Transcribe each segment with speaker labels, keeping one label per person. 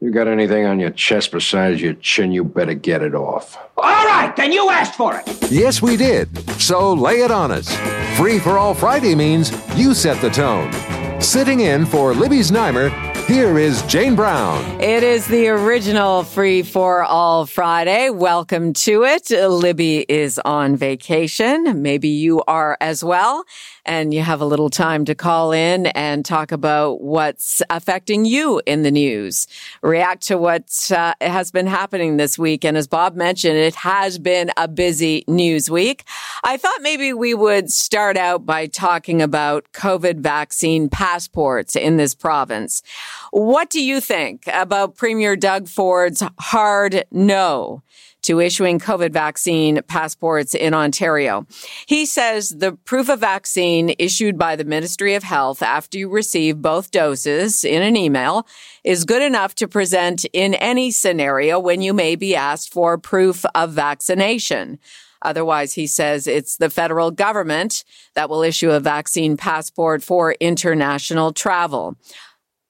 Speaker 1: You got anything on your chest besides your chin, you better get it off.
Speaker 2: All right, then you asked for it.
Speaker 3: Yes, we did. So lay it on us. Free for all Friday means you set the tone. Sitting in for Libby's Znaimer, here is Jane Brown.
Speaker 4: It is the original Free for All Friday. Welcome to it. Libby is on vacation. Maybe you are as well. And you have a little time to call in and talk about what's affecting you in the news. React to what uh, has been happening this week. And as Bob mentioned, it has been a busy news week. I thought maybe we would start out by talking about COVID vaccine passports in this province. What do you think about Premier Doug Ford's hard no? To issuing COVID vaccine passports in Ontario. He says the proof of vaccine issued by the Ministry of Health after you receive both doses in an email is good enough to present in any scenario when you may be asked for proof of vaccination. Otherwise, he says it's the federal government that will issue a vaccine passport for international travel.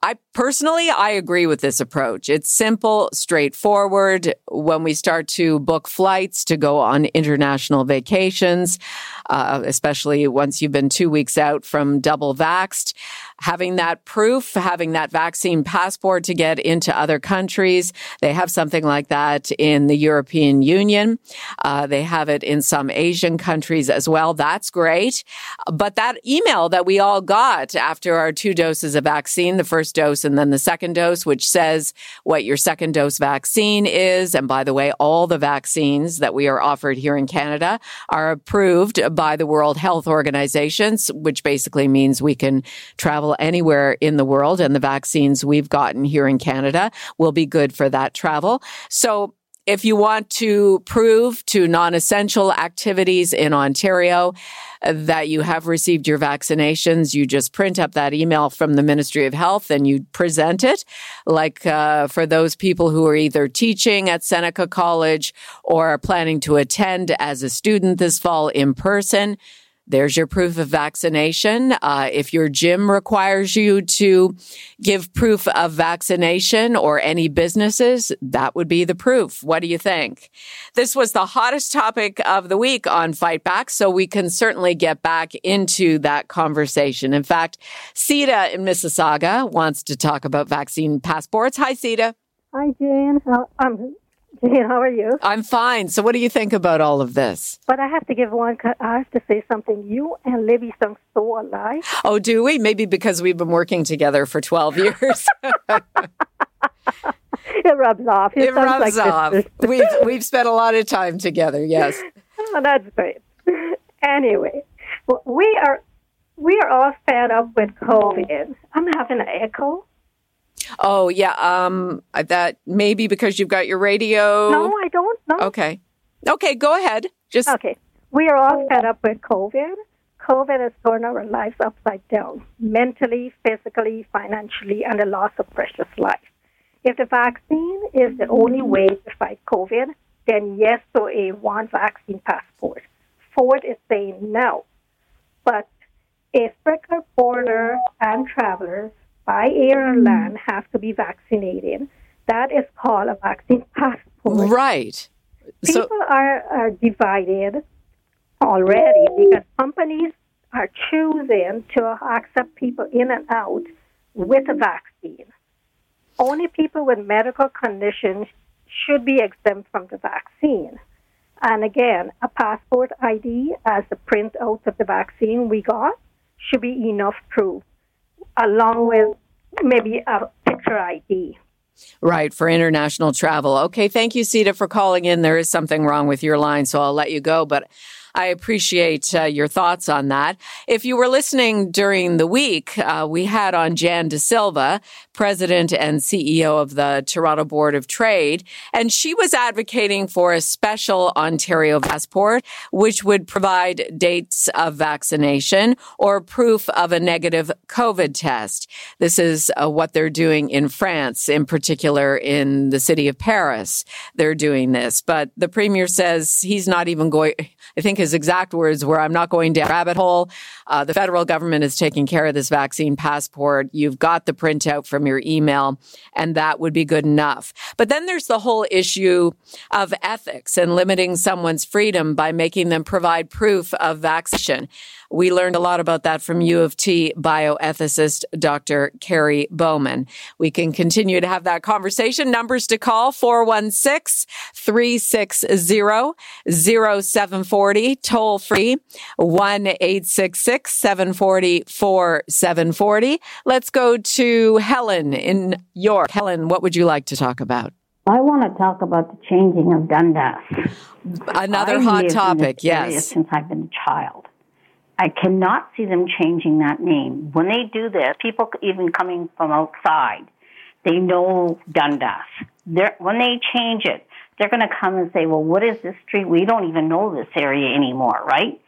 Speaker 4: I personally, I agree with this approach. It's simple, straightforward. When we start to book flights to go on international vacations, uh, especially once you've been two weeks out from double vaxxed, having that proof, having that vaccine passport to get into other countries. They have something like that in the European Union. Uh, they have it in some Asian countries as well. That's great. But that email that we all got after our two doses of vaccine, the first dose and then the second dose, which says what your second dose vaccine is. And by the way, all the vaccines that we are offered here in Canada are approved by the World Health Organizations, which basically means we can travel travel anywhere in the world. And the vaccines we've gotten here in Canada will be good for that travel. So if you want to prove to non-essential activities in Ontario that you have received your vaccinations, you just print up that email from the Ministry of Health and you present it. Like uh, for those people who are either teaching at Seneca College or are planning to attend as a student this fall in person, there's your proof of vaccination. Uh, if your gym requires you to give proof of vaccination or any businesses, that would be the proof. What do you think? This was the hottest topic of the week on Fight Back, so we can certainly get back into that conversation. In fact, Sita in Mississauga wants to talk about vaccine passports. Hi, Sita.
Speaker 5: Hi, Jane. I'm Jane, how are you?
Speaker 4: I'm fine. So, what do you think about all of this?
Speaker 5: But I have to give one. I have to say something. You and Libby sound so alike.
Speaker 4: Oh, do we? Maybe because we've been working together for 12 years.
Speaker 5: it rubs off.
Speaker 4: It, it rubs like off. we've we've spent a lot of time together. Yes.
Speaker 5: Oh, that's great. Anyway, we are we are all fed up with COVID. I'm having an echo.
Speaker 4: Oh yeah, um, that maybe because you've got your radio.
Speaker 5: No, I don't.
Speaker 4: Okay, okay, go ahead. Just
Speaker 5: okay. We are all fed up with COVID. COVID has turned our lives upside down, mentally, physically, financially, and the loss of precious life. If the vaccine is the only way to fight COVID, then yes to a one vaccine passport. Ford is saying no. But a stricter border and travelers by air or land have to be vaccinated. That is called a vaccine passport.
Speaker 4: Right.
Speaker 5: People so, are, are divided already because companies are choosing to accept people in and out with a vaccine. Only people with medical conditions should be exempt from the vaccine. And again, a passport ID as the printout of the vaccine we got should be enough proof along with maybe a picture ID.
Speaker 4: Right, for international travel. Okay, thank you, Sita, for calling in. There is something wrong with your line, so I'll let you go. But I appreciate uh, your thoughts on that. If you were listening during the week, uh, we had on Jan De Silva, president and CEO of the Toronto Board of Trade, and she was advocating for a special Ontario passport, which would provide dates of vaccination or proof of a negative COVID test. This is uh, what they're doing in France, in particular in the city of Paris. They're doing this, but the premier says he's not even going, I think his exact words were, I'm not going down rabbit hole. Uh, the federal government is taking care of this vaccine passport. You've got the printout from your email, and that would be good enough. But then there's the whole issue of ethics and limiting someone's freedom by making them provide proof of vaccination. We learned a lot about that from U of T bioethicist Dr. Kerry Bowman. We can continue to have that conversation. Numbers to call 416 360 0740, toll free 1 866 740 4740. Let's go to Helen in York. Helen, what would you like to talk about?
Speaker 6: I want to talk about the changing of Dundas.
Speaker 4: Another
Speaker 6: I
Speaker 4: hot topic, yes.
Speaker 6: Since I've been a child, I cannot see them changing that name. When they do this, people even coming from outside, they know Dundas. They're, when they change it, they're going to come and say, "Well, what is this street? We don't even know this area anymore, right?"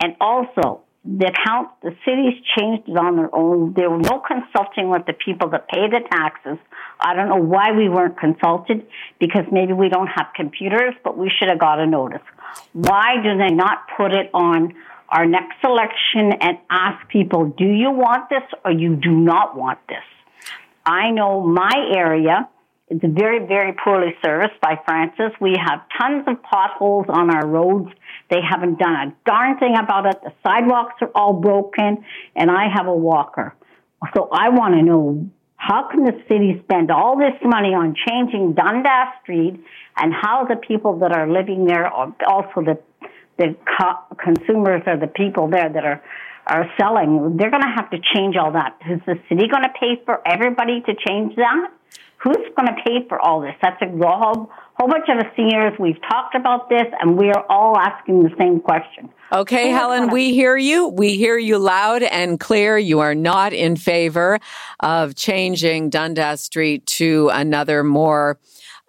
Speaker 6: And also, the count, the cities changed it on their own. There was no consulting with the people that pay the taxes. I don't know why we weren't consulted because maybe we don't have computers, but we should have got a notice. Why do they not put it on our next election and ask people, do you want this or you do not want this? I know my area is very, very poorly serviced by Francis. We have tons of potholes on our roads. They haven't done a darn thing about it. The sidewalks are all broken and I have a walker. So I want to know how can the city spend all this money on changing Dundas Street and how the people that are living there or also the the co- consumers or the people there that are are selling, they're going to have to change all that. Is the city going to pay for everybody to change that? Who's going to pay for all this? That's a whole, whole bunch of us seniors. We've talked about this, and we are all asking the same question.
Speaker 4: Okay, Helen,
Speaker 6: gonna-
Speaker 4: we hear you. We hear you loud and clear. You are not in favor of changing Dundas Street to another more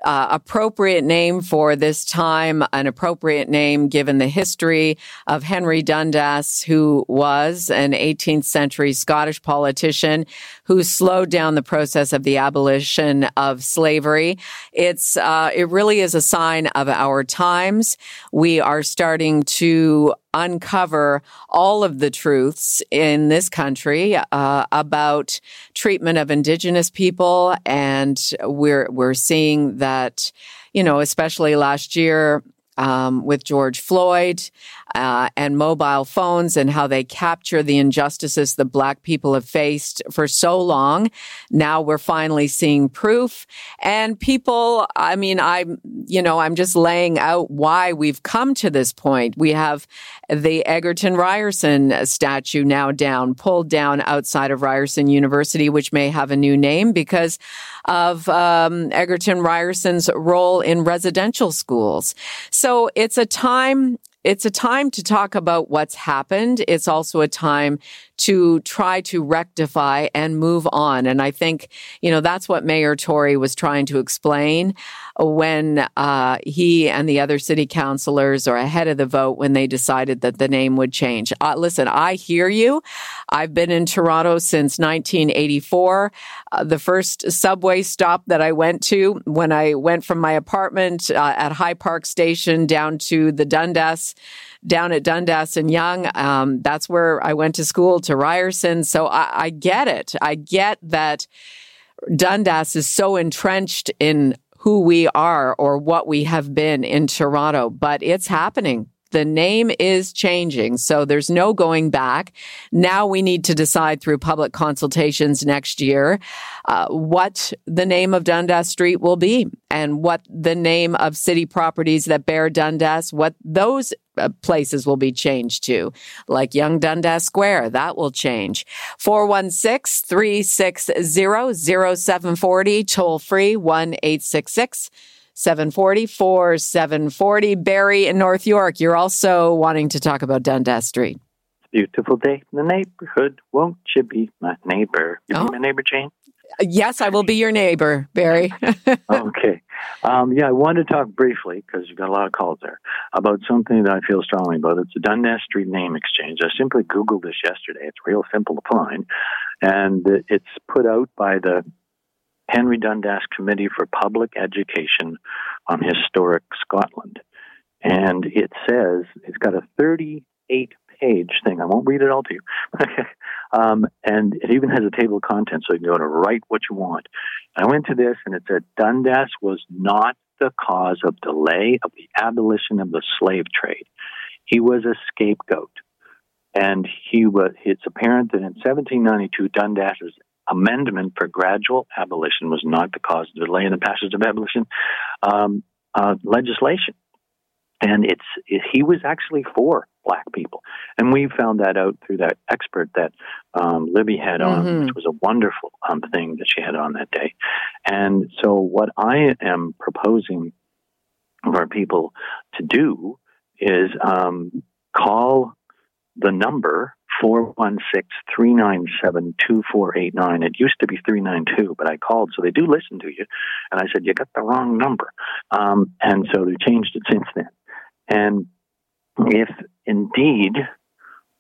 Speaker 4: uh, appropriate name for this time, an appropriate name given the history of Henry Dundas, who was an 18th century Scottish politician who slowed down the process of the abolition of slavery. It's, uh, it really is a sign of our times. We are starting to uncover all of the truths in this country uh, about treatment of indigenous people. And we're we're seeing that you know especially last year um, with George Floyd uh, and mobile phones and how they capture the injustices the Black people have faced for so long. Now we're finally seeing proof, and people. I mean, I'm you know I'm just laying out why we've come to this point. We have the Egerton Ryerson statue now down, pulled down outside of Ryerson University, which may have a new name because of um, Egerton Ryerson's role in residential schools. So it's a time. It's a time to talk about what's happened. It's also a time to try to rectify and move on. And I think, you know, that's what Mayor Tory was trying to explain when uh, he and the other city councilors are ahead of the vote when they decided that the name would change. Uh, listen, I hear you. I've been in Toronto since 1984. Uh, the first subway stop that I went to when I went from my apartment uh, at High Park Station down to the Dundas down at Dundas and Yonge. Um, that's where I went to school to Ryerson. So I, I get it. I get that Dundas is so entrenched in who we are or what we have been in Toronto, but it's happening. The name is changing, so there's no going back. Now we need to decide through public consultations next year uh, what the name of Dundas Street will be and what the name of city properties that bear Dundas, what those uh, places will be changed to, like Yonge Dundas Square. That will change. 416 360 0740, toll free 1 866 744 740. Barry in North York, you're also wanting to talk about Dundas Street.
Speaker 7: Beautiful day in the neighborhood. Won't you be my neighbor? You
Speaker 4: Oh.
Speaker 7: be my neighbor, Jane?
Speaker 4: Yes, I will be your neighbor, Barry.
Speaker 7: okay. Um, yeah, I wanted to talk briefly because you've got a lot of calls there about something that I feel strongly about. It's the Dundas Street Name Exchange. I simply Googled this yesterday. It's real simple to find, and it's put out by the Henry Dundas Committee for Public Education on Historic Scotland. And it says it's got a 38 page thing. I won't read it all to you. um, and it even has a table of contents so you can go to write what you want. I went to this and it said Dundas was not the cause of delay of the abolition of the slave trade. He was a scapegoat. And he was, it's apparent that in 1792, Dundas's amendment for gradual abolition was not the cause of delay in the passage of abolition um, uh, legislation. And it's it, he was actually for black people, and we found that out through that expert that um, Libby had on,
Speaker 4: Mhm.
Speaker 7: which was a wonderful um, thing that she had on that day. And so, what I am proposing for people to do is um, call the number 416-397-2489. It used to be 392, but I called, so they do listen to you. And I said, you got the wrong number. Um, and so they changed it since then. And if indeed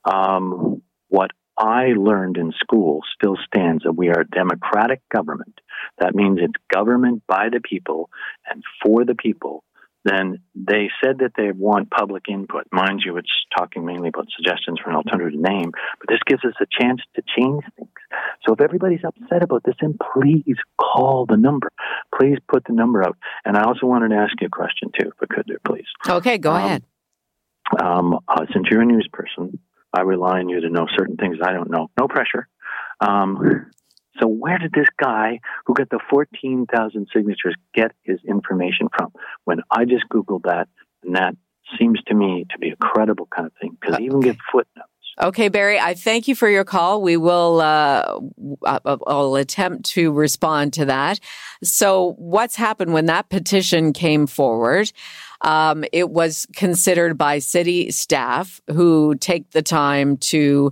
Speaker 7: um, what I learned in school still stands, that we are a democratic government, that means it's government by the people and for the people, then they said that they want public input. Mind you, it's talking mainly about suggestions for an alternative name, but this gives us a chance to change things. So if everybody's upset about this, then please call the number. Please put the number out. And I also wanted to ask you a question too, if I could, there, please.
Speaker 4: Okay, go
Speaker 7: Um,
Speaker 4: ahead.
Speaker 7: Um, uh, since you're a news person, I rely on you to know certain things I don't know. No pressure. Um, so where did this guy who got the 14,000 signatures get his information from? When I just Googled that, and that seems to me to be a credible kind of thing, because even get footnotes.
Speaker 4: Okay, Barry, I thank you for your call. We will, uh, uh, I'll attempt to respond to that. So what's happened when that petition came forward? Um, it was considered by city staff who take the time to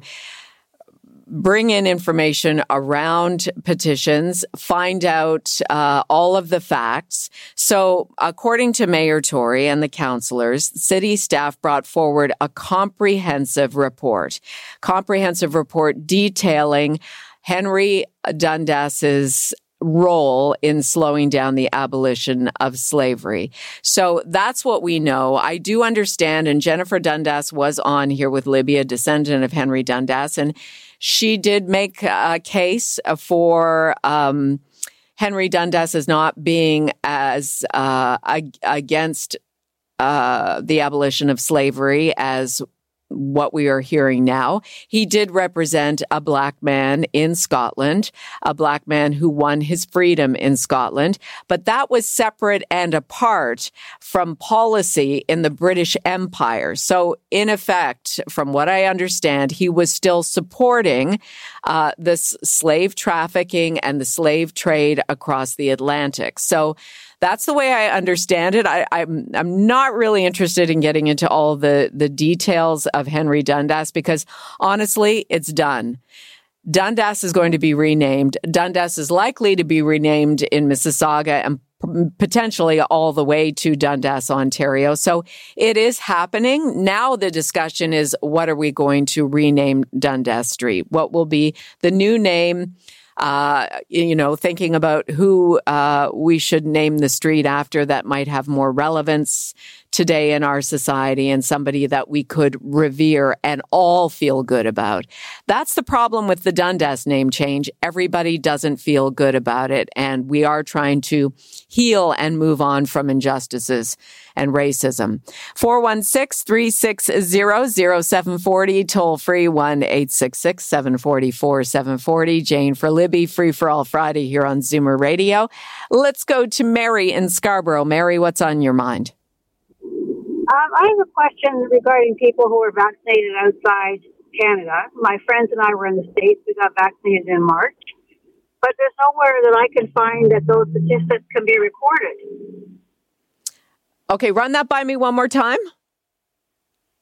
Speaker 4: bring in information around petitions, find out uh, all of the facts. So, according to Mayor Tory and the councillors, city staff brought forward a comprehensive report, comprehensive report detailing Henry Dundas's role in slowing down the abolition of slavery. So that's what we know. I do understand, and Jennifer Dundas was on here with Libya, descendant of Henry Dundas, and she did make a case for um, Henry Dundas as not being as uh, ag- against uh, the abolition of slavery as what we are hearing now. He did represent a black man in Scotland, a black man who won his freedom in Scotland, but that was separate and apart from policy in the British Empire. So in effect, from what I understand, he was still supporting uh, this slave trafficking and the slave trade across the Atlantic. So that's the way I understand it. I, I'm I'm not really interested in getting into all the the details of Henry Dundas because honestly, it's done. Dundas is going to be renamed. Dundas is likely to be renamed in Mississauga and potentially all the way to Dundas, Ontario. So it is happening. Now the discussion is what are we going to rename Dundas Street? What will be the new name? Uh, you know, thinking about who uh, we should name the street after that might have more relevance today in our society and somebody that we could revere and all feel good about. That's the problem with the Dundas name change. Everybody doesn't feel good about it. And we are trying to heal and move on from injustices and racism. 416-360-0740, toll free 1-866-744-740. Jane for Libby, free for all Friday here on Zoomer Radio. Let's go to Mary in Scarborough. Mary, what's on your mind?
Speaker 8: Um, I have a question regarding people who were vaccinated outside Canada. My friends and I were in the States. We got vaccinated in March. But there's nowhere that I can find that those statistics can be recorded.
Speaker 4: Okay, run that by me one more time.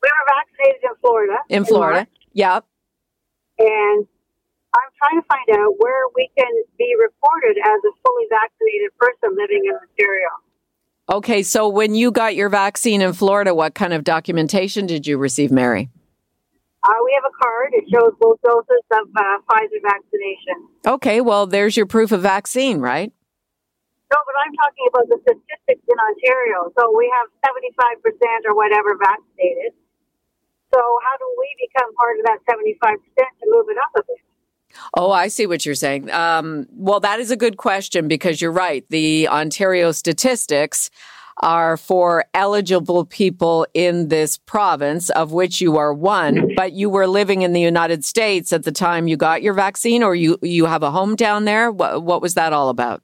Speaker 8: We were vaccinated in Florida.
Speaker 4: In Florida.
Speaker 8: March,
Speaker 4: Yep.
Speaker 8: and I'm trying to find out where we can be reported as a fully vaccinated person living in Ontario.
Speaker 4: Okay, so when you got your vaccine in Florida, what kind of documentation did you receive, Mary?
Speaker 8: Uh, we have a card. It shows both doses of uh, Pfizer vaccination.
Speaker 4: Okay, well, there's your proof of vaccine, right?
Speaker 8: No, but I'm talking about the statistics in Ontario. So we have 75% or whatever vaccinated. So how do we become part of that 75% to move it up a bit?
Speaker 4: Oh, I see what you're saying. Um, well, that is a good question because you're right. The Ontario statistics are for eligible people in this province, of which you are one, but you were living in the United States at the time you got your vaccine, or you, you have a home down there? What, what was that all about?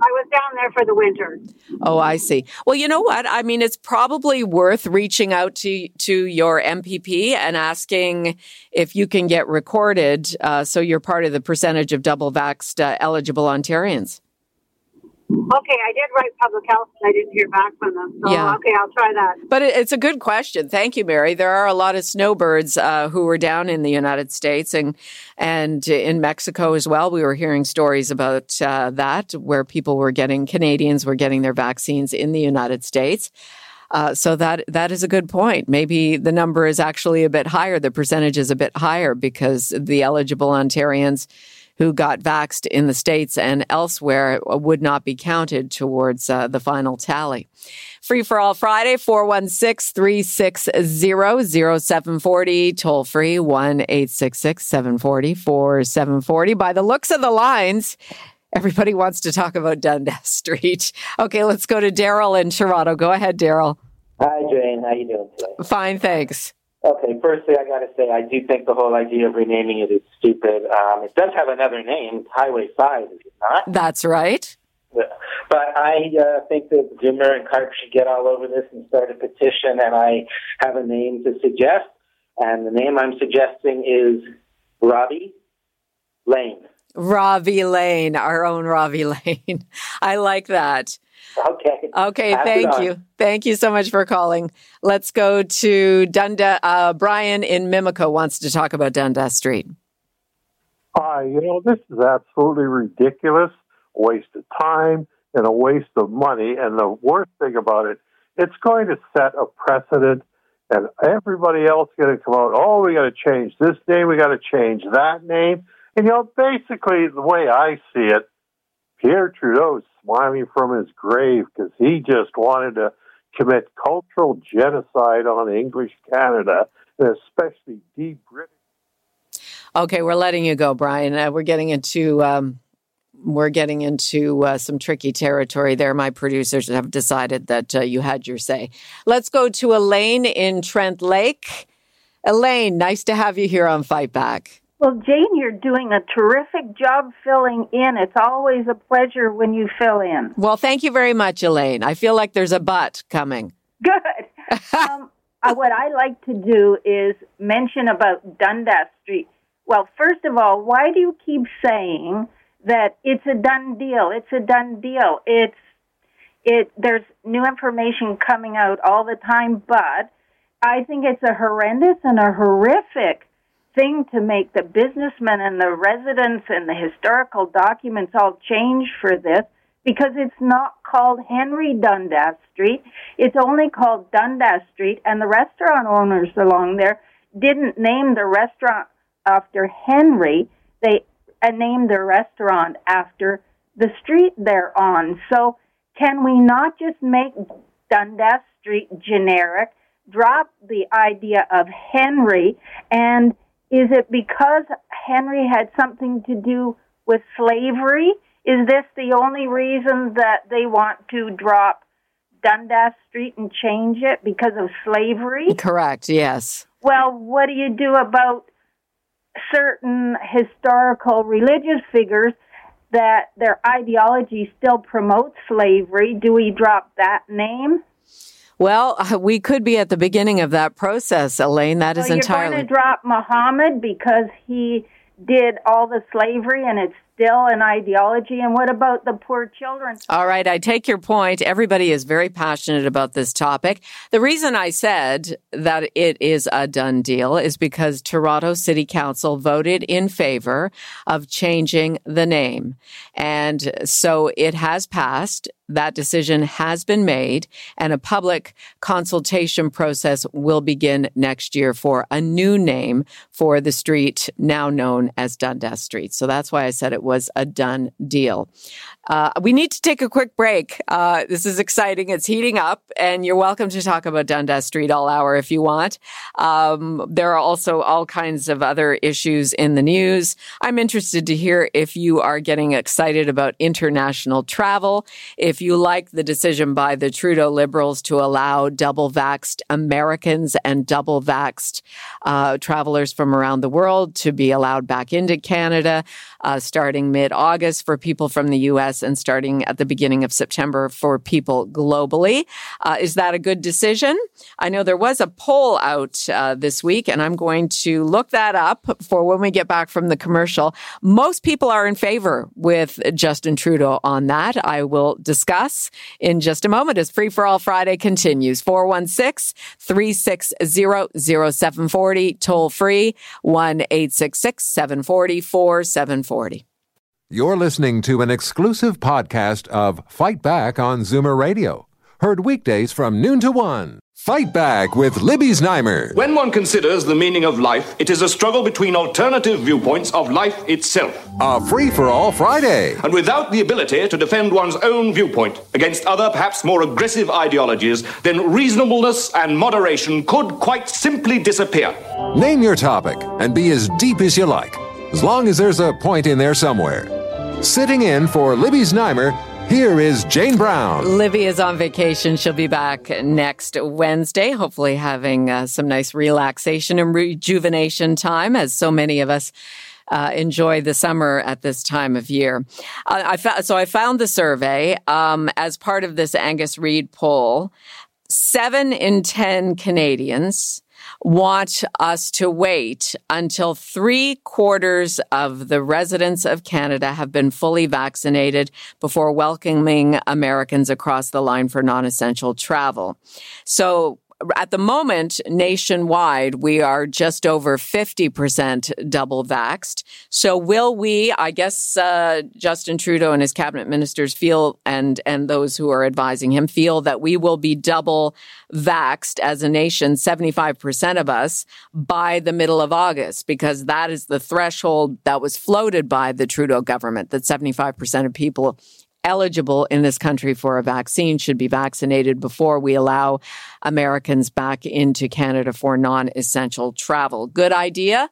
Speaker 8: I was down there for the winter.
Speaker 4: Oh, I see. Well, you know what? I mean, it's probably worth reaching out to to your MPP and asking if you can get recorded, uh, so you're part of the percentage of double vaxxed uh, eligible Ontarians.
Speaker 8: Okay, I did write public health and I didn't hear back from them. So,
Speaker 4: Yeah.
Speaker 8: okay, I'll try that.
Speaker 4: But it, it's a good question. Thank you, Mary. There are a lot of snowbirds uh, who were down in the United States and and in Mexico as well. We were hearing stories about uh, that, where people were getting Canadians were getting their vaccines in the United States. Uh, so that that is a good point. Maybe the number is actually a bit higher. The percentage is a bit higher because the eligible Ontarians who got vaxxed in the States and elsewhere would not be counted towards uh, the final tally. Free for all Friday, 416 360 0740, toll free 1 866 740 4740. By the looks of the lines, everybody wants to talk about Dundas Street. Okay, let's go to Daryl in Toronto. Go ahead, Daryl.
Speaker 9: Hi, Jane. How you doing today?
Speaker 4: Fine, thanks.
Speaker 9: Okay, firstly, I got to say I do think the whole idea of renaming it is stupid. Um, it does have another name, Highway Five, is it not?
Speaker 4: That's right.
Speaker 9: But I uh, think that Zoomer and CARP should get all over this and start a petition. And I have a name to suggest, and the name I'm suggesting is Robbie Lane.
Speaker 4: Robbie Lane, our own Robbie Lane. I like that.
Speaker 9: Okay.
Speaker 4: Okay,
Speaker 9: Pass
Speaker 4: thank you. Thank you so much for calling. Let's go to Dundas. Uh, Brian in Mimico wants to talk about Dundas Street.
Speaker 10: Hi, you know, this is absolutely ridiculous, a waste of time and a waste of money. And the worst thing about it, it's going to set a precedent, and everybody else is going to come out, oh, we got to change this name, we got to change that name. And, you know, basically, the way I see it, Pierre Trudeau's smiling from his grave because he just wanted to commit cultural genocide on English Canada, and especially de British.
Speaker 4: Okay, we're letting you go, Brian. Uh, we're getting into um, we're getting into uh, some tricky territory there. My producers have decided that uh, you had your say. Let's go to Elaine in Trent Lake. Elaine, nice to have you here on Fight Back.
Speaker 11: Well, Jane, you're doing a terrific job filling in. It's always a pleasure when you fill in.
Speaker 4: Well, thank you very much, Elaine. I feel like there's a but coming.
Speaker 11: Good. um, uh, what I like to do is mention about Dundas Street. Well, first of all, why do you keep saying that it's a done deal? It's a done deal. It's it. There's new information coming out all the time, but I think it's a horrendous and a horrific thing to make the businessmen and the residents and the historical documents all change for this because it's not called Henry Dundas Street. It's only called Dundas Street, and the restaurant owners along there didn't name the restaurant after Henry. They uh, named the restaurant after the street they're on. So, can we not just make Dundas Street generic, drop the idea of Henry, and is it because Henry had something to do with slavery? Is this the only reason that they want to drop Dundas Street and change it because of slavery?
Speaker 4: Correct. Yes.
Speaker 11: Well, what do you do about certain historical religious figures that their ideology still promotes slavery? Do we drop that name?
Speaker 4: Well, we could be at the beginning of that process, Elaine. That is
Speaker 11: well,
Speaker 4: entirely.
Speaker 11: You're going to drop Muhammad because he did all the slavery and it's still an ideology. And what about the poor children?
Speaker 4: All right, I take your point. Everybody is very passionate about this topic. The reason I said that it is a done deal is because Toronto City Council voted in favor of changing the name. And so it has passed. That decision has been made and a public consultation process will begin next year for a new name for the street now known as Dundas Street. So that's why I said it was a done deal. Uh, we need to take a quick break. Uh, this is exciting. It's heating up, and you're welcome to talk about Dundas Street all hour if you want. Um, there are also all kinds of other issues in the news. I'm interested to hear if you are getting excited about international travel, if you like the decision by the Trudeau Liberals to allow double vaxxed Americans and double vaxxed uh, travelers from around the world to be allowed back into Canada uh, starting mid August for people from the U.S. and starting at the beginning of September for people globally. Uh, is that a good decision? I know there was a poll out uh, this week, and I'm going to look that up for when we get back from the commercial. Most people are in favor with Justin Trudeau on that. I will discuss in just a moment as Free for All Friday continues. 416 360 0740, toll free 1 866 740 4740.
Speaker 3: You're listening to an exclusive podcast of Fight Back on Zoomer Radio. Heard weekdays from noon to one. Fight Back with Libby Znaimer.
Speaker 12: When one considers the meaning of life, it is a struggle between alternative viewpoints of life itself.
Speaker 3: A free for all Friday.
Speaker 12: And without the ability to defend one's own viewpoint against other, perhaps more aggressive ideologies, then reasonableness and moderation could quite simply disappear.
Speaker 3: Name your topic and be as deep as you like, as long as there's a point in there somewhere. Sitting in for Libby Znaimer, here is Jane Brown.
Speaker 4: Libby is on vacation. She'll be back next Wednesday, hopefully having uh, some nice relaxation and rejuvenation time, as so many of us uh, enjoy the summer at this time of year. Uh, I fa- so I found the survey um, as part of this Angus Reid poll. Seven in 10 Canadians want us to wait until three quarters of the residents of Canada have been fully vaccinated before welcoming Americans across the line for non-essential travel. So at the moment, nationwide, we are just over 50% double vaxxed. So will we, I guess, uh, Justin Trudeau and his cabinet ministers feel, and, and those who are advising him feel that we will be double vaxxed as a nation, 75% of us by the middle of August, because that is the threshold that was floated by the Trudeau government that 75% of people eligible in this country for a vaccine should be vaccinated before we allow Americans back into Canada for non essential travel. Good idea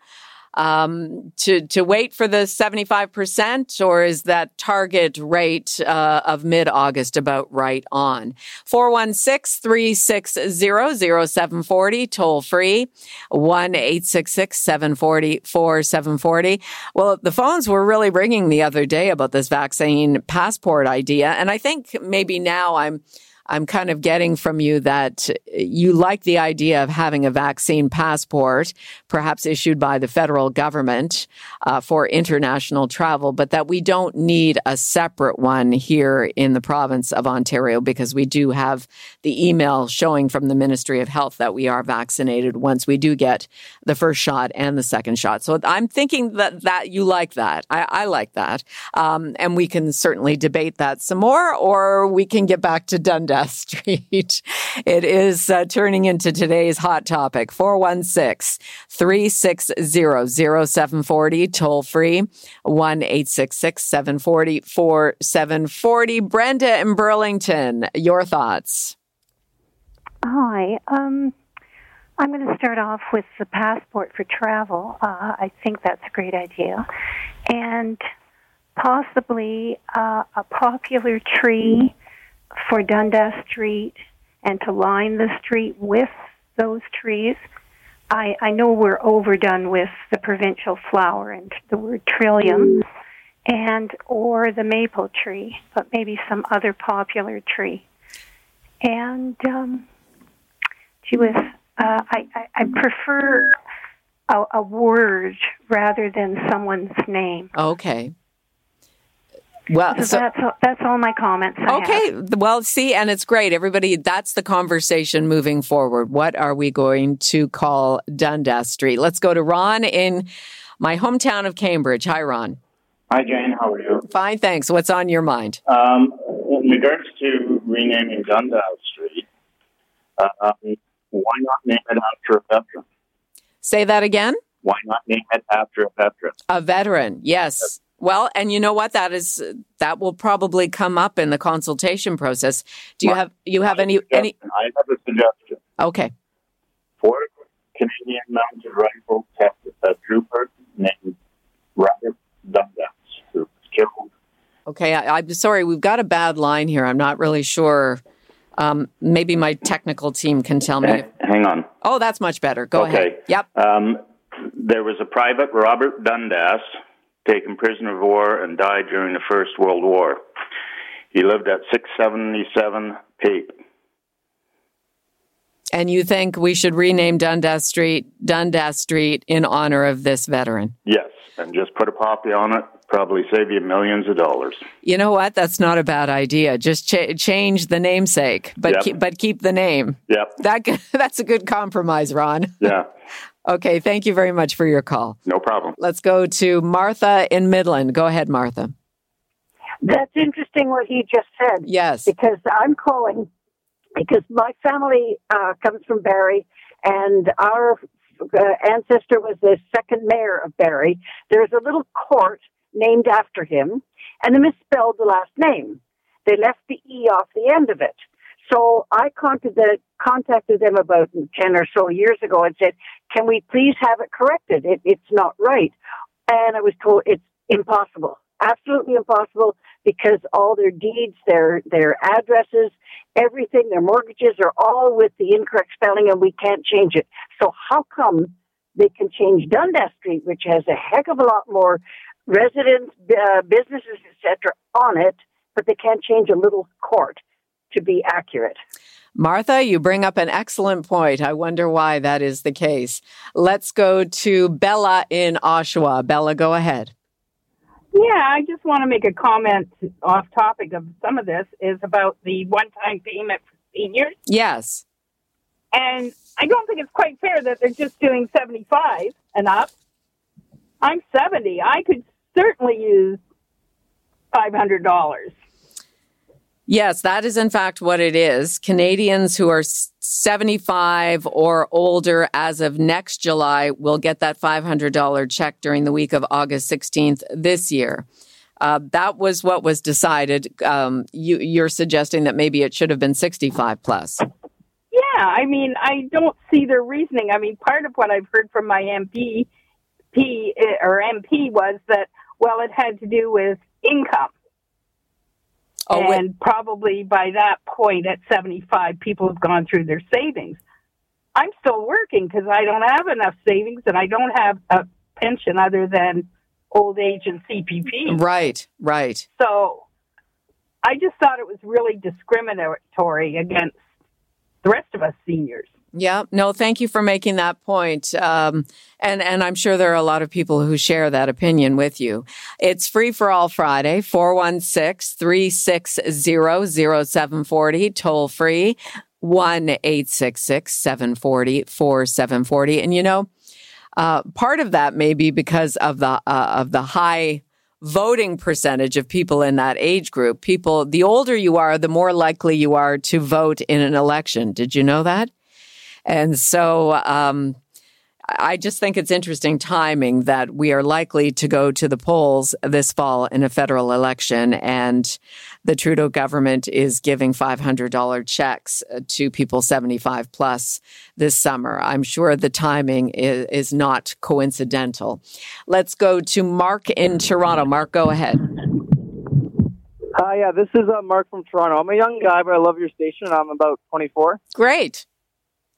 Speaker 4: um, to to wait for the seventy five percent, or is that target rate uh, of mid August about right on? 416-360-0740, toll free, one 740 4740 Well, the phones were really ringing the other day about this vaccine passport idea, and I think maybe now I'm I'm kind of getting from you that you like the idea of having a vaccine passport, perhaps issued by the federal government uh, for international travel, but that we don't need a separate one here in the province of Ontario because we do have the email showing from the Ministry of Health that we are vaccinated once we do get the first shot and the second shot. So I'm thinking that that you like that. I, I like that, um, and we can certainly debate that some more, or we can get back to Dundas Street. It is uh, turning into today's hot topic. 416 360 0740, toll free, 1 866 740 4740. Brenda in Burlington, your thoughts.
Speaker 5: Hi. Um, I'm going to start off with the passport for travel. Uh, I think that's a great idea. And possibly uh, a popular tree for Dundas Street and to line the street with those trees. I, I know we're overdone with the provincial flower and the word trillium and or the maple tree, but maybe some other popular tree. And um, gee whiz, uh, I, I, I prefer a, a word rather than someone's name.
Speaker 4: Okay. Well,
Speaker 13: So,
Speaker 4: so-
Speaker 13: that's all, that's all my comments. I
Speaker 4: Okay.
Speaker 13: have.
Speaker 4: Well, see, and it's great. Everybody, that's the conversation moving forward. What are we going to call Dundas Street? Let's go to Ron in my hometown of Cambridge. Hi, Ron.
Speaker 14: Hi, Jane. How are you?
Speaker 4: Fine, thanks. What's on your mind?
Speaker 14: Um, in regards to renaming Dundas Street, uh, um, why not name it after a veteran?
Speaker 4: Say that again.
Speaker 14: Why not name it after a veteran?
Speaker 4: A veteran. Yes. Well, and you know what? That is that will probably come up in the consultation process. Do you have you have any any?
Speaker 14: I have a suggestion.
Speaker 4: Okay.
Speaker 14: For Canadian Mounted Rifle test a trooper named Robert Dundas, who was killed.
Speaker 4: Okay, I, I'm sorry. We've got a bad line here. I'm not really sure. Um, maybe my technical team can tell me.
Speaker 14: Hang on.
Speaker 4: Oh, that's much better. Go ahead.
Speaker 14: okay.
Speaker 4: ahead. Yep.
Speaker 14: Um, there was a private, Robert Dundas, taken prisoner of war and died during the First World War. He lived at 677 Pape.
Speaker 4: And you think we should rename Dundas Street Dundas Street in honor of this veteran?
Speaker 14: Yes, and just put a poppy on it. Probably save you millions of dollars.
Speaker 4: You know what? That's not a bad idea. Just cha- change the namesake, but
Speaker 14: Yep.
Speaker 4: keep, but keep the name.
Speaker 14: Yep.
Speaker 4: That that's a good compromise, Ron.
Speaker 14: Yeah,
Speaker 4: Okay, thank you very much for your call.
Speaker 14: no problem.
Speaker 4: Let's go to Martha in Midland. Go ahead, Martha.
Speaker 15: That's interesting what he just said.
Speaker 4: Yes.
Speaker 15: Because I'm calling because my family uh, comes from Barrie, and our uh, ancestor was the second mayor of Barrie. There's a little court named after him, and they misspelled the last name. They left the E off the end of it. So I contacted, contacted them about 10 or so years ago and said, can we please have it corrected? It, it's not right. And I was told it's impossible, absolutely impossible because all their deeds, their, their addresses, everything, their mortgages are all with the incorrect spelling and we can't change it. So how come they can change Dundas Street, which has a heck of a lot more residents, uh, businesses, etc., on it, but they can't change a little court to be accurate.
Speaker 4: Martha, you bring up an excellent point. I wonder why that is the case. Let's go to Bella in Oshawa. Bella, go ahead.
Speaker 11: Yeah, I just want to make a comment off topic of some of this is about the one time payment for seniors.
Speaker 4: Yes.
Speaker 11: And I don't think it's quite fair that they're just doing 75 and up. I'm 70. I could certainly use $500.
Speaker 4: Yes, that is in fact what it is. Canadians who are 75 or older as of next July will get that $500 check during the week of August 16th this year. Uh, that was what was decided. Um, you, you're suggesting that maybe it should have been 65 plus.
Speaker 11: Yeah, I mean, I don't see their reasoning. I mean, part of what I've heard from my MP, P, eh, or MP was that, well, it had to do with income.
Speaker 4: Oh, wait.
Speaker 11: and probably by that point at 75, people have gone through their savings. I'm still working because I don't have enough savings and I don't have a pension other than old age and CPP.
Speaker 4: Right, right.
Speaker 11: So I just thought it was really discriminatory against the rest of us seniors.
Speaker 4: Yeah, no, thank you for making that point. Um, and, and I'm sure there are a lot of people who share that opinion with you. It's free for all Friday, 416-360-0740, toll free, 1-866-740-4740. And you know, uh, part of that may be because of the, uh, of the high voting percentage of people in that age group. People, the older you are, the more likely you are to vote in an election. Did you know that? And so, um, I just think it's interesting timing that we are likely to go to the polls this fall in a federal election and the Trudeau government is giving $500 checks to people 75 plus this summer. I'm sure the timing is, is not coincidental. Let's go to Mark in Toronto. Mark, go ahead.
Speaker 16: Hi, yeah, this is uh, Mark from Toronto. I'm a young guy, but I love your station. I'm about 24.
Speaker 4: Great.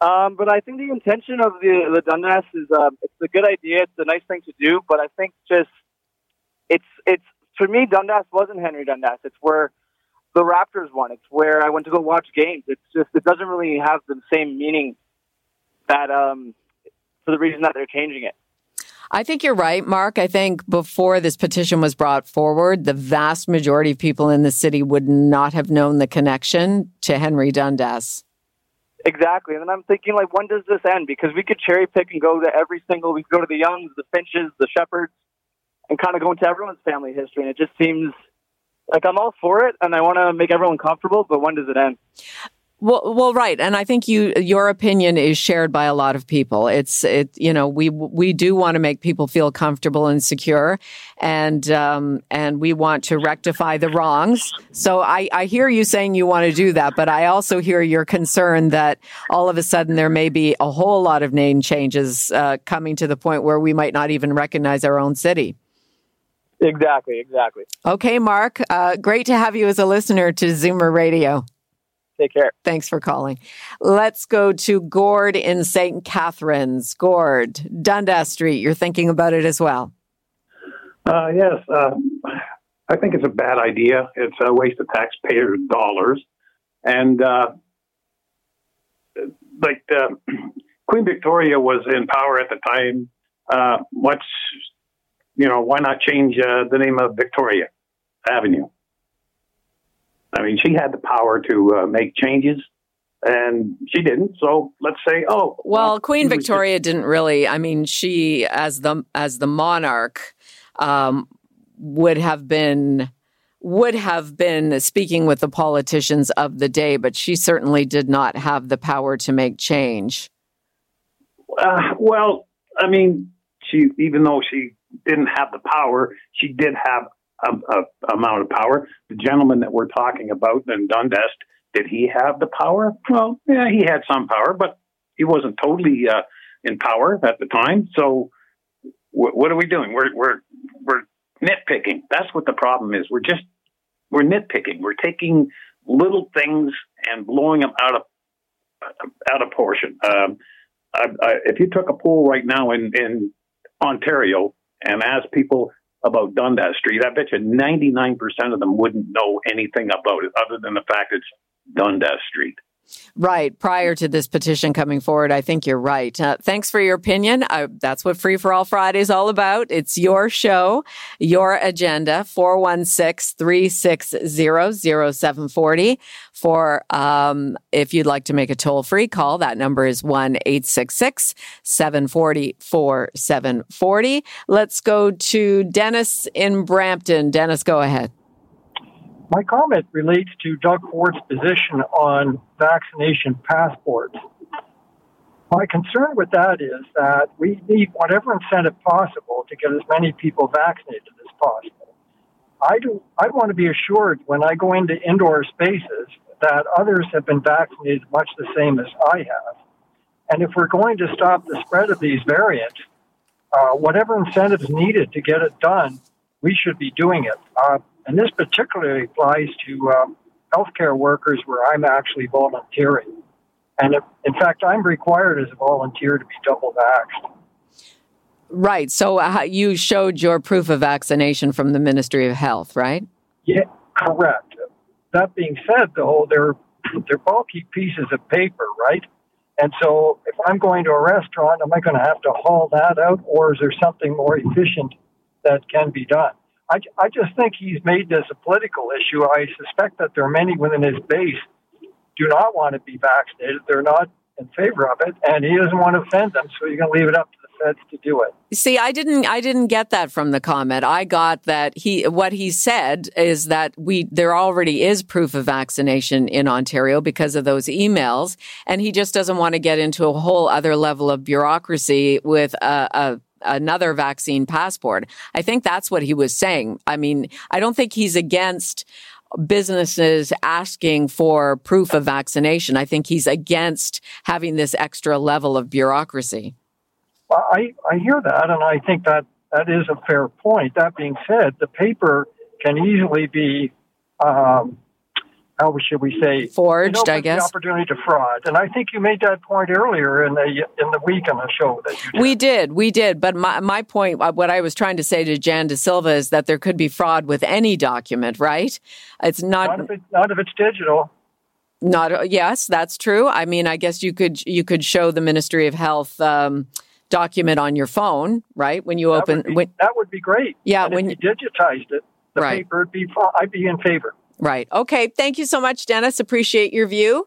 Speaker 16: Um, but I think the intention of the the Dundas is uh, it's a good idea. It's a nice thing to do. But I think just it's it's for me Dundas wasn't Henry Dundas. It's where the Raptors won. It's where I went to go watch games. It's just it doesn't really have the same meaning that um for the reason that they're changing it.
Speaker 4: I think you're right, Mark. I think before this petition was brought forward, the vast majority of people in the city would not have known the connection to Henry Dundas.
Speaker 16: Exactly. And then I'm thinking, like, when does this end? Because we could cherry pick and go to every single, we could go to the Yonges, the Finches, the Sheppards, and kind of go into everyone's family history. And it just seems like I'm all for it and I want to make everyone comfortable, but when does it end?
Speaker 4: Well, well, right, and I think you your opinion is shared by a lot of people. It's it, you know, we we do want to make people feel comfortable and secure, and um, and we want to rectify the wrongs. So I I hear you saying you want to do that, but I also hear your concern that all of a sudden there may be a whole lot of name changes uh, coming to the point where we might not even recognize our own city.
Speaker 16: Exactly, exactly.
Speaker 4: Okay, Mark, uh, great to have you as a listener to Zoomer Radio.
Speaker 16: Take care.
Speaker 4: Thanks for calling. Let's go to Gord in St. Catharines. Gord, Dundas Street, you're thinking about it as well.
Speaker 17: Uh, yes, uh, I think it's a bad idea. It's a waste of taxpayer dollars. And uh, like uh, Queen Victoria was in power at the time. Uh, what's, you know, why not change uh, the name of Victoria Avenue? I mean, she had the power to uh, make changes, and she didn't. So let's say, oh,
Speaker 4: well, Queen Victoria didn't really. I mean, she as the as the monarch um, would have been would have been speaking with the politicians of the day, but she certainly did not have the power to make change.
Speaker 17: Uh, well, I mean, she even though she didn't have the power, she did have amount of power. The gentleman that we're talking about in Dundas, did he have the power? Well, yeah, he had some power, but he wasn't totally uh, in power at the time. So, w- what are we doing? We're we're we're nitpicking. That's what the problem is. We're just we're nitpicking. We're taking little things and blowing them out of out of portion. Um, I, I, if you took a poll right now in in Ontario and asked people about Dundas Street, I bet you 99% of them wouldn't know anything about it other than the fact it's Dundas Street.
Speaker 4: Right. Prior to this petition coming forward, I think you're right. Uh, thanks for your opinion. Uh, that's what Free for All Friday is all about. It's your show, your agenda, 416-360-0740. For, um, if you'd like to make a toll free call, that number is 1-866-740-4740. Let's go to Dennis in Brampton. Dennis, go ahead.
Speaker 18: My comment relates to Doug Ford's position on vaccination passports. My concern with that is that we need whatever incentive possible to get as many people vaccinated as possible. I do. I want to be assured when I go into indoor spaces that others have been vaccinated much the same as I have. And if we're going to stop the spread of these variants, uh, whatever incentives needed to get it done, we should be doing it. Uh, and this particularly applies to um, healthcare workers where I'm actually volunteering. And if, in fact, I'm required as a volunteer to be double vaxxed.
Speaker 4: Right. So uh, you showed your proof of vaccination from the Ministry of Health, right?
Speaker 18: Yeah, correct. That being said, though, they're they're bulky pieces of paper, right? And so, if I'm going to a restaurant, am I going to have to haul that out, or is there something more efficient that can be done? I, I just think he's made this a political issue. I suspect that there are many within his base do not want to be vaccinated. They're not in favor of it, and he doesn't want to offend them, so he's going to leave it up to the feds to do it.
Speaker 4: See, I didn't, I didn't get that from the comment. I got that he, what he said is that we, there already is proof of vaccination in Ontario because of those emails, and he just doesn't want to get into a whole other level of bureaucracy with a, a another vaccine passport. I think that's what he was saying. I mean, I don't think he's against businesses asking for proof of vaccination. I think he's against having this extra level of bureaucracy.
Speaker 18: Well, I, I hear that, and I think that that is a fair point. That being said, the paper can easily be um, how should we say
Speaker 4: forged? I guess
Speaker 18: the opportunity to fraud, and I think you made that point earlier in the in the week on the show that you
Speaker 4: did. We did, we did. But my my point, uh, what I was trying to say to Jan De Silva is that there could be fraud with any document, right? It's not
Speaker 18: not if, it, not if it's digital.
Speaker 4: Not yes, that's true. I mean, I guess you could you could show the Ministry of Health. Um, document on your phone, right? When you
Speaker 18: That
Speaker 4: open,
Speaker 18: would be,
Speaker 4: when,
Speaker 18: that would be great.
Speaker 4: Yeah,
Speaker 18: And
Speaker 4: when
Speaker 18: you digitized it, the
Speaker 4: Right.
Speaker 18: paper would be. I'd be in favor.
Speaker 4: Right. Okay. Thank you so much, Dennis. Appreciate your view.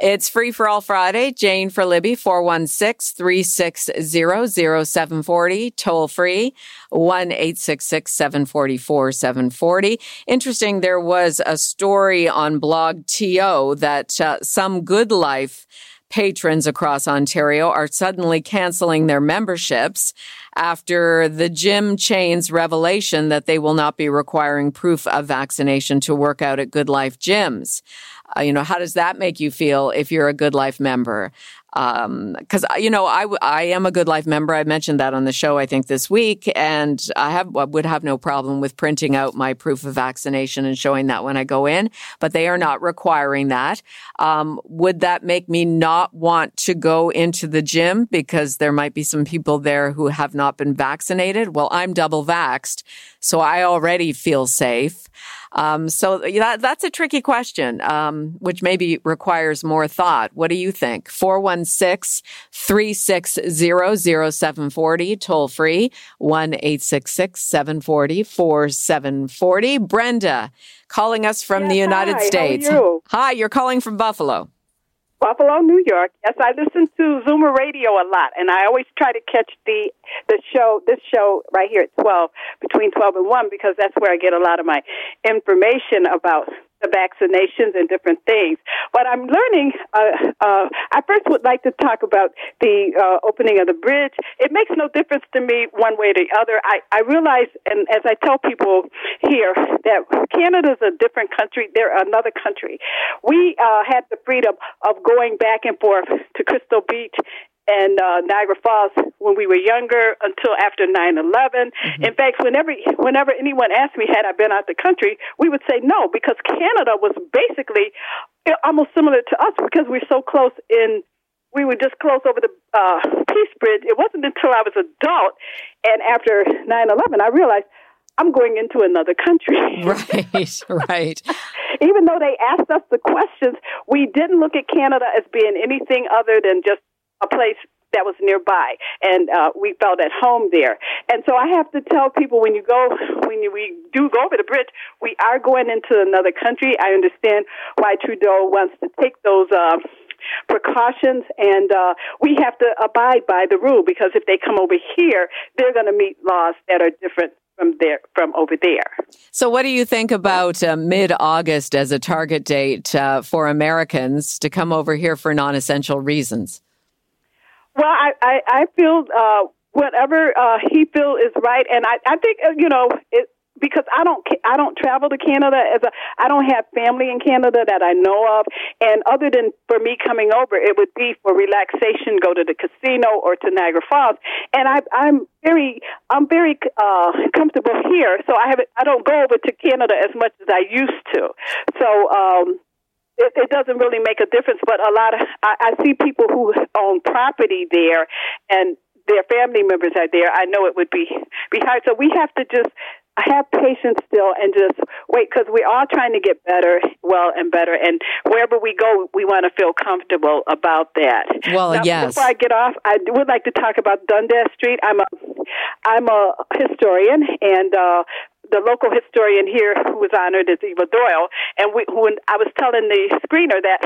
Speaker 4: It's free for all Friday. Jane for Libby, 416 360 0740, toll free, 1 866 744 740. Interesting, there was a story on blogTO that uh, some GoodLife patrons across Ontario are suddenly canceling their memberships after the gym chain's revelation that they will not be requiring proof of vaccination to work out at GoodLife gyms. Uh, you know, how does that make you feel if you're a GoodLife member? Um, cause you know, I I am a GoodLife member. I mentioned that on the show, I think this week, and I have, I would have no problem with printing out my proof of vaccination and showing that when I go in, but they are not requiring that. Um, would that make me not want to go into the gym because there might be some people there who have not been vaccinated? Well, I'm double vaxxed, so I already feel safe. Um, so that, that's a tricky question, um, which maybe requires more thought. What do you think? 416-360-0740, toll free, 1-866-740-4740. Brenda, calling us from the United
Speaker 19: hi, how are
Speaker 4: States.
Speaker 19: you?
Speaker 4: Hi, you're calling from Buffalo.
Speaker 19: Buffalo, New York. Yes, I listen to Zoomer Radio a lot, and I always try to catch the the show, this show right here at twelve, between twelve and one, because that's where I get a lot of my information about the vaccinations and different things. But I'm learning. Uh, uh, I first would like to talk about the uh, opening of the bridge. It makes no difference to me one way or the other. I, I realize, and as I tell people here, that Canada's a different country. They're another country. We uh, had the freedom of going back and forth to Crystal Beach and uh, Niagara Falls when we were younger until after 9/11. In fact, whenever whenever anyone asked me had I been out the country, we would say no because Canada was basically uh, almost similar to us because we're so close in. We were just close over the uh, Peace Bridge. It wasn't until I was adult and after 9/11 I realized I'm going into another country.
Speaker 4: Right, right.
Speaker 19: Even though they asked us the questions, we didn't look at Canada as being anything other than just a place that was nearby, and uh, we felt at home there. And so I have to tell people when you go, when you, we do go over the bridge, we are going into another country. I understand why Trudeau wants to take those. Uh, precautions and uh, we have to abide by the rule because if they come over here they're going to meet laws that are different from there from over there
Speaker 4: So, what do you think about uh, mid August as a target date uh, for Americans to come over here for non essential reasons?
Speaker 19: Well, I I, I feel uh, whatever uh, he feels is right, and I I think uh, you know it because I don't I don't travel to Canada as a I don't have family in Canada that I know of, and other than for me coming over, it would be for relaxation, go to the casino or to Niagara Falls, and I I'm very I'm very uh, comfortable here, so I have I don't go over to Canada as much as I used to, so. um it, it doesn't really make a difference, but a lot of I, I see people who own property there, and their family members are there. I know it would be be hard, so we have to just have patience still and just wait because we're all trying to get better, well and better, and wherever we go, we want to feel comfortable about that.
Speaker 4: Well,
Speaker 19: Now,
Speaker 4: yes.
Speaker 19: Before I get off, I would like to talk about Dundas Street. I'm a I'm a historian and. uh the local historian here who was honored is Eva Doyle, and we, when I was telling the screener that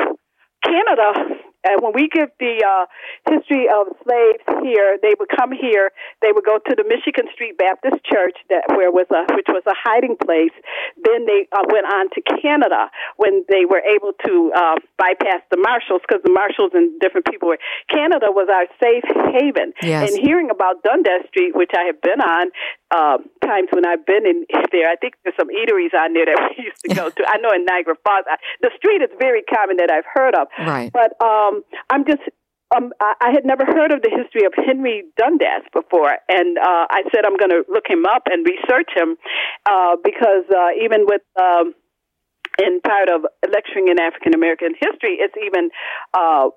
Speaker 19: Canada, uh, when we give the uh, history of slaves here, they would come here. They would go to the Michigan Street Baptist Church, that where was a which was a hiding place. Then they uh, went on to Canada when they were able to uh, bypass the marshals because the marshals and different people were. Canada was our safe haven.
Speaker 20: Yes.
Speaker 19: And hearing about Dundas Street, which I have been on uh, times when I've been in there, I think there's some eateries on there that we used to go to. I know in Niagara Falls, I, the street is very common that I've heard of.
Speaker 4: Right.
Speaker 19: But um, I'm just. Um, I, had never heard of the history of Henry Dundas before, and uh, I said I'm going to look him up and research him uh, because uh, even with um, in part of lecturing in African American history, it's even uh,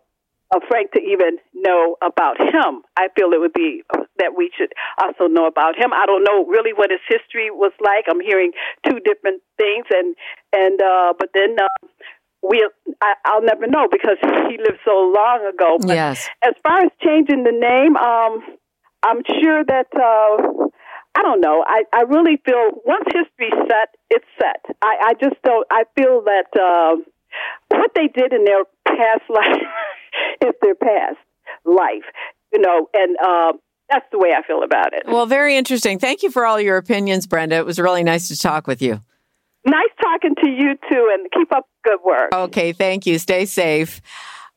Speaker 19: uh, frank to even know about him. I feel it would be that we should also know about him. I don't know really what his history was like. I'm hearing two different things, and and uh, but then. Uh, we, I, I'll never know because he lived so long ago. But
Speaker 4: Yes.
Speaker 19: As far as changing the name, um, I'm sure that uh, I don't know. I I really feel once history's set, it's set. I I just don't. I feel that uh, what they did in their past life is their past life. You know, and uh, that's the way I feel about it.
Speaker 4: Well, very interesting. Thank you for all your opinions, Brenda. It was really nice to talk with you.
Speaker 19: Nice talking to you too, and keep up good work.
Speaker 4: Okay, thank you. Stay safe.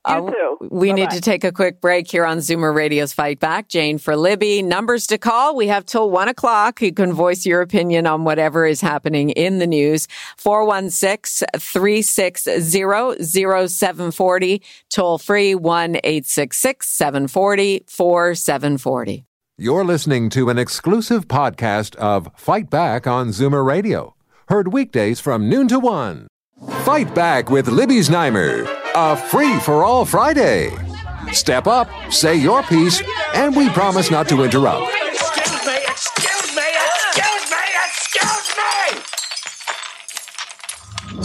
Speaker 4: Uh,
Speaker 19: You too.
Speaker 4: We need
Speaker 19: Bye-bye.
Speaker 4: to take a quick break here on Zoomer Radio's Fight Back. Jane for Libby. Numbers to call. We have till one o'clock. You can voice your opinion on whatever is happening in the news. 416-360-0740. Toll free 1-866-740-4740.
Speaker 3: You're listening to an exclusive podcast of Fight Back on Zoomer Radio. Heard weekdays from noon to one. Fight Back with Libby Znaimer, a free for all Friday. Step up, say your piece, and we promise not to interrupt.
Speaker 20: Excuse me, excuse me, excuse me, excuse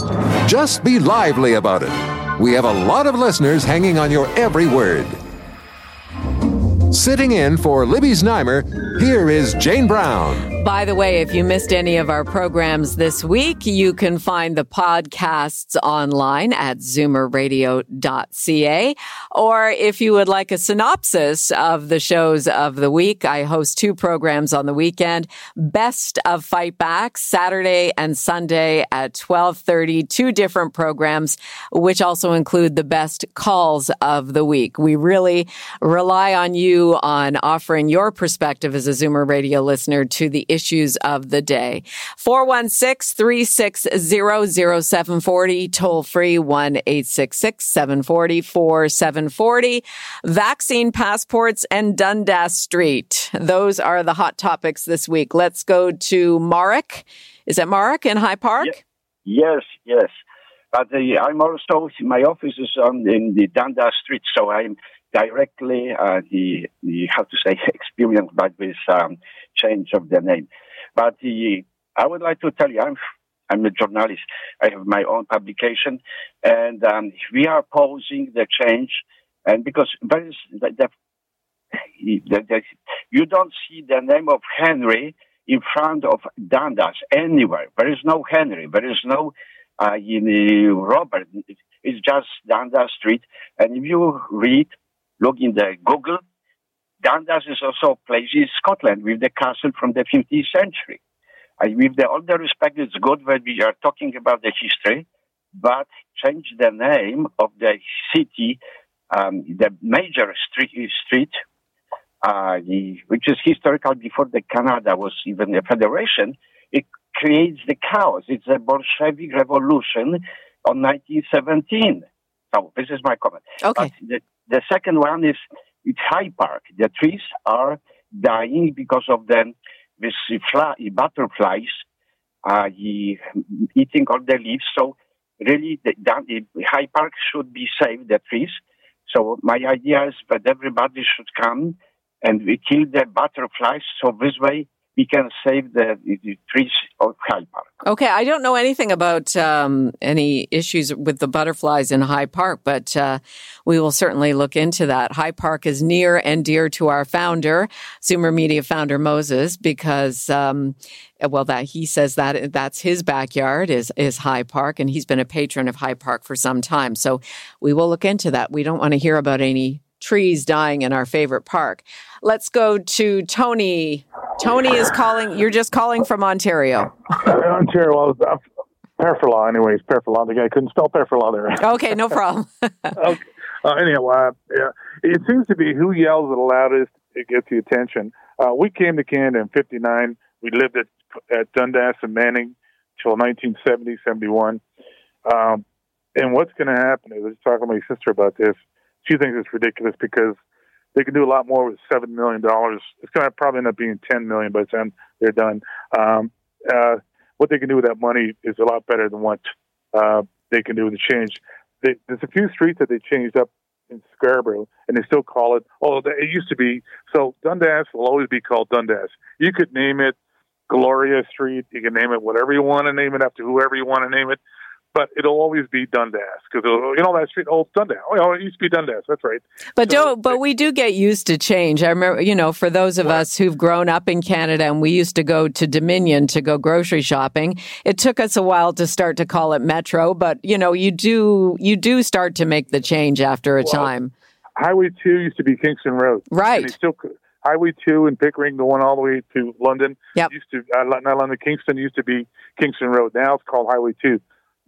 Speaker 20: me!
Speaker 3: Just be lively about it. We have a lot of listeners hanging on your every word. Sitting in for Libby Znaimer, here is Jane Brown.
Speaker 4: By the way, if you missed any of our programs this week, you can find the podcasts online at zoomerradio.ca. Or if you would like a synopsis of the shows of the week, I host two programs on the weekend. Best of Fight Back, Saturday and Sunday at 1230, two different programs, which also include the best calls of the week. We really rely on you on offering your perspective as a Zoomer Radio listener to the issues of the day. 416-360-0740, toll free 1-866-740-4740. Vaccine passports and Dundas Street. Those are the hot topics this week. Let's go to Marek. Is it Marek in High Park?
Speaker 21: Yes, yes. But uh, I'm also my office is on in the Dundas Street, so I'm directly uh, the, the how to say experienced by this um, change of their name. But the, I would like to tell you, I'm I'm a journalist. I have my own publication, and um, we are opposing the change, and because there is the, the, you don't see the name of Henry in front of Dundas anywhere. There is no Henry. There is no uh, uh, Robert. It's just Dundas Street. And if you read, look in the Google, Dundas is also a place in Scotland with the castle from the 15th century. Uh, with the all the respect, it's good that we are talking about the history, but change the name of the city, um, the major street, street uh, the, which is historical before the Canada was even a federation, it creates the chaos. It's a Bolshevik revolution on 1917. So this is my comment.
Speaker 4: Okay.
Speaker 21: The, the second one is it's High Park. The trees are dying because of the this fly, butterflies uh, eating all the leaves. So really, the, the High Park should be saved. The trees. So my idea is that everybody should come and we kill the butterflies. So this way we can save the, the trees of High Park.
Speaker 4: Okay, I don't know anything about um, any issues with the butterflies in High Park, but uh, we will certainly look into that. High Park is near and dear to our founder, Zoomer Media founder Moses, because um, well, that he says that that's his backyard is is High Park, and he's been a patron of High Park for some time. So we will look into that. We don't want to hear about any trees dying in our favorite park. Let's go to Tony. Tony is calling. You're just calling from Ontario.
Speaker 10: Ontario, well, uh, Pefferlaw, anyways, Pefferlaw. The guy couldn't spell Pefferlaw there.
Speaker 4: Okay, no problem.
Speaker 10: okay. Uh, anyhow, uh, yeah, it seems to be who yells the loudest it gets the attention. Uh, we came to Canada in '59. We lived at at Dundas and Manning till 1970, 71. Um, and what's going to happen is I was talking to my sister about this. She thinks it's ridiculous because they can do a lot more with seven million dollars. It's going to probably end up being ten million by the time they're done. Um, uh, what they can do with that money is a lot better than what uh, they can do with the change. They, there's a few streets that they changed up in Scarborough, and they still call it. Oh, it used to be. So Dundas will always be called Dundas. You could name it Gloria Street. You can name it whatever you want to name it after whoever you want to name it.
Speaker 22: But it'll always be Dundas because you know that street. Oh, it's Dundas. Oh, it used to be Dundas. That's right.
Speaker 4: But don't. but we do get used to change. I remember, you know, for those of us who've grown up in Canada and we used to go to Dominion to go grocery shopping, it took us a while to start to call it Metro. But you know, you do you do start to make the change after a
Speaker 22: Well,
Speaker 4: time.
Speaker 22: Highway two used to be Kingston Road.
Speaker 4: Right.
Speaker 22: Still Highway two and Pickering, the one all the way to London.
Speaker 4: Yep.
Speaker 22: Used to uh, not London, Kingston used to be Kingston Road. Now it's called Highway two.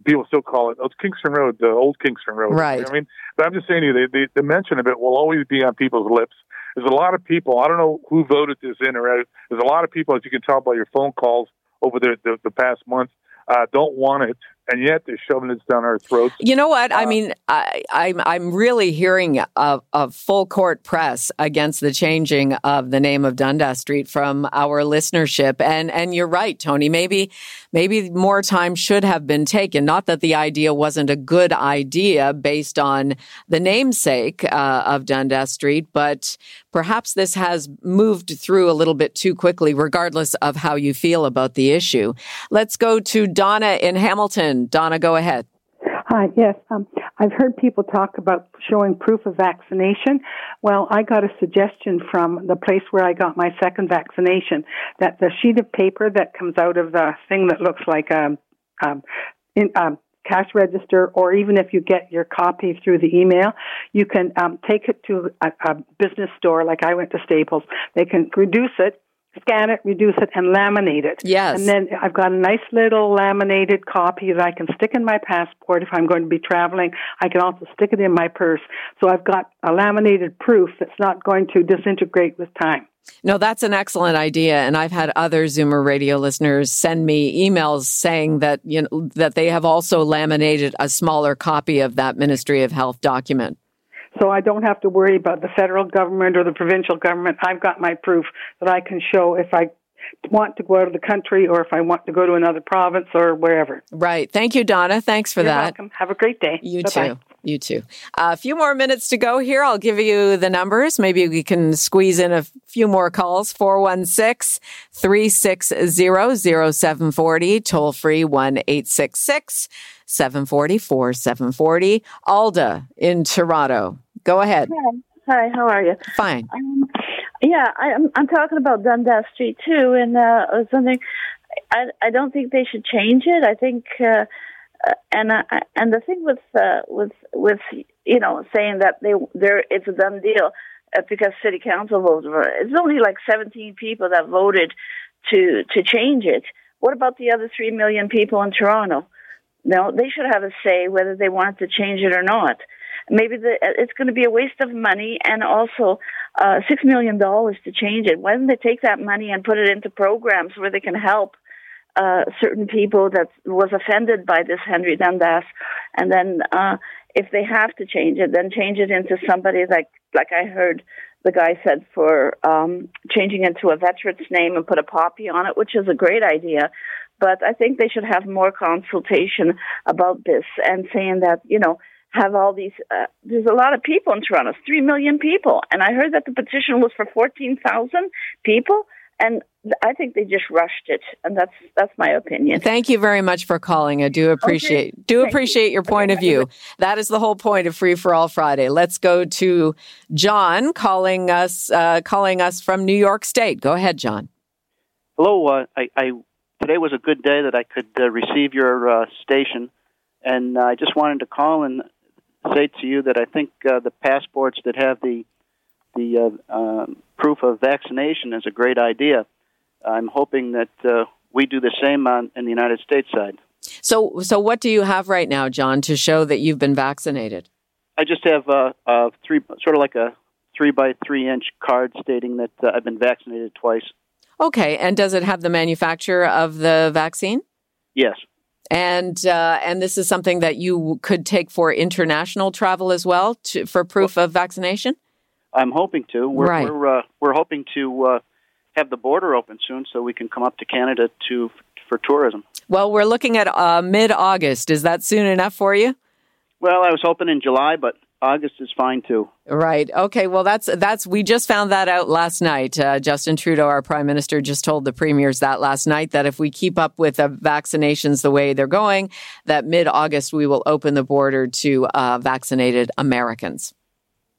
Speaker 22: People still call it. Oh, it's Kingston Road, the old Kingston Road.
Speaker 4: Right.
Speaker 22: I mean, but I'm just saying to you, the, the, the mention of it will always be on people's lips. There's a lot of people. I don't know who voted this in or out. There's a lot of people, as you can tell by your phone calls over the the, the past month, uh, don't want it, and yet they're shoving it down our throats.
Speaker 4: You know what?
Speaker 22: Uh,
Speaker 4: I mean, I, I'm I'm really hearing a, a full court press against the changing of the name of Dundas Street from our listenership, and and you're right, Tony. Maybe maybe more time should have been taken. Not that the idea wasn't a good idea based on the namesake uh, of Dundas Street, but perhaps this has moved through a little bit too quickly, regardless of how you feel about the issue. Let's go to Donna in Hamilton. Donna, go ahead.
Speaker 23: Hi, yes. Um, I've heard people talk about showing proof of vaccination. Well, I got a suggestion from the place where I got my second vaccination that the sheet of paper that comes out of the thing that looks like a um, in, um, cash register, or even if you get your copy through the email, you can um, take it to a, a business store. Like I went to Staples, they can reduce it scan it, reduce it, and laminate it.
Speaker 4: Yes.
Speaker 23: And then I've got a nice little laminated copy that I can stick in my passport if I'm going to be traveling. I can also stick it in my purse. So I've got a laminated proof that's not going to disintegrate with time.
Speaker 4: No, that's an excellent idea. And I've had other Zoomer radio listeners send me emails saying that, you know, that they have also laminated a smaller copy of that Ministry of Health document.
Speaker 23: So I don't have to worry about the federal government or the provincial government. I've got my proof that I can show if I want to go out of the country or if I want to go to another province or wherever.
Speaker 4: Right. Thank you, Donna. Thanks for
Speaker 23: You're
Speaker 4: that.
Speaker 23: welcome. Have a great day.
Speaker 4: You
Speaker 23: Bye-bye.
Speaker 4: too. You too. Uh, a few more minutes to go here. I'll give you the numbers. Maybe we can squeeze in a few more calls. 416 360 0740, toll free 1 866 740 4740. Alda in Toronto. Go ahead.
Speaker 24: Hi, how are you?
Speaker 4: Fine.
Speaker 24: Um, yeah, I, I'm I'm talking about Dundas Street too, and uh, something. I I don't think they should change it. I think, uh, uh, and uh, and the thing with uh, with with you know saying that they there it's a done deal uh, because city council voted for it. It's only like 17 people that voted to to change it. What about the other three million people in Toronto? No, they should have a say whether they want to change it or not. Maybe the, it's going to be a waste of money and also uh, six million dollars to change it. Why don't they take that money and put it into programs where they can help uh, certain people that was offended by this Henry Dundas, and then uh, if they have to change it, then change it into somebody like like I heard the guy said for um, changing it to a veteran's name and put a poppy on it, which is a great idea. But I think they should have more consultation about this and saying that you know have all these. Uh, there's a lot of people in Toronto, it's three million people, and I heard that the petition was for fourteen thousand people, and I think they just rushed it, and that's that's my opinion.
Speaker 4: Thank you very much for calling. I do appreciate do
Speaker 24: Thank
Speaker 4: appreciate your point of view. That is the whole point of Free for All Friday. Let's go to John calling us uh, calling us from New York State. Go ahead, John.
Speaker 25: Hello. Uh, I, I today was a good day that I could uh, receive your uh, station, and uh, I just wanted to call and say to you that I think uh, the passports that have the the uh, um proof of vaccination is a great idea. I'm hoping that uh, we do the same on in the United States side.
Speaker 4: So so what do you have right now, John, to show that you've been vaccinated?
Speaker 25: I just have uh, a three, sort of like a three by three inch card stating that uh, I've been vaccinated twice.
Speaker 4: Okay, and does it have the manufacturer of the vaccine?
Speaker 25: Yes.
Speaker 4: And uh, and this is something that you could take for international travel as well to, for proof of vaccination.
Speaker 25: I'm hoping to. We're
Speaker 4: Right.
Speaker 25: we're, uh, we're hoping to uh, have the border open soon, so we can come up to Canada to for tourism.
Speaker 4: Well, we're looking at uh, mid August. Is that soon enough for you?
Speaker 25: Well, I was hoping in July, but August is fine too.
Speaker 4: Right. Okay. Well, that's that's we just found that out last night. Uh, Justin Trudeau, our prime minister, just told the premiers that last night that if we keep up with the vaccinations the way they're going, that mid-August we will open the border to uh, vaccinated Americans.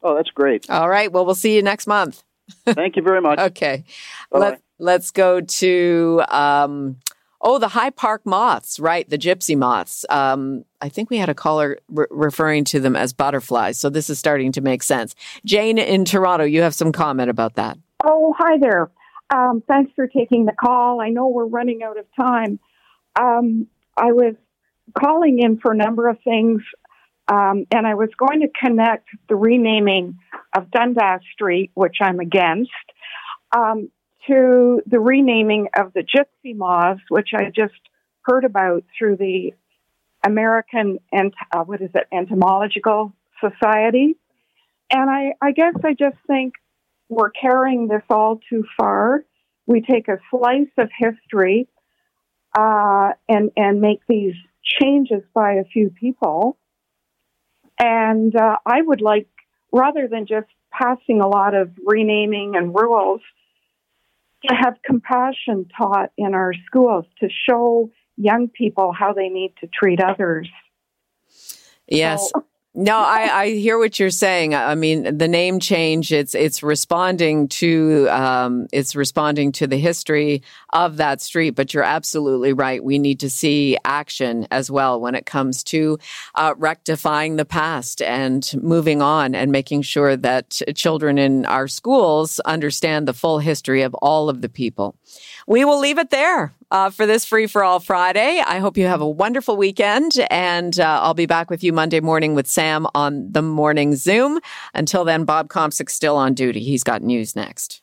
Speaker 25: Oh, that's great.
Speaker 4: All right. Well, we'll see you next month.
Speaker 25: Thank you very much.
Speaker 4: okay.
Speaker 25: Bye-bye.
Speaker 4: Let, let's go to um, oh the High Park moths, right? The gypsy moths. Um, I think we had a caller re- referring to them as butterflies, so this is starting to make sense. Jane in Toronto, you have some comment about that.
Speaker 26: Oh, hi there. Um, thanks for taking the call. I know we're running out of time. Um, I was calling in for a number of things, um, and I was going to connect the renaming of Dundas Street, which I'm against, um, to the renaming of the Gypsy Moths, which I just heard about through the American ent- uh, what is it? Entomological society, and I, I guess I just think we're carrying this all too far. We take a slice of history uh, and and make these changes by a few people, and uh, I would like rather than just passing a lot of renaming and rules to have compassion taught in our schools to show young people how they need to treat others.
Speaker 4: Yes.
Speaker 26: So-
Speaker 4: No, I, I hear what you're saying. I mean, the name change, it's, it's responding to, um, it's responding to the history of that street, but you're absolutely right. We need to see action as well when it comes to, uh, rectifying the past and moving on and making sure that children in our schools understand the full history of all of the people. We will leave it there uh, for this Free for All Friday. I hope you have a wonderful weekend, and uh, I'll be back with you Monday morning with Sam on the morning Zoom. Until then, Bob Komsic's still on duty. He's got news next.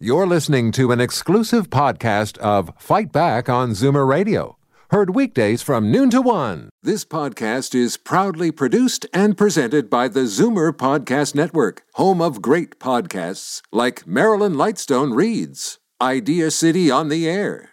Speaker 3: You're listening to an exclusive podcast of Fight Back on Zoomer Radio. Heard weekdays from noon to one. This podcast is proudly produced and presented by the Zoomer Podcast Network, home of great podcasts like Marilyn Lightstone Reads, Idea City on the Air,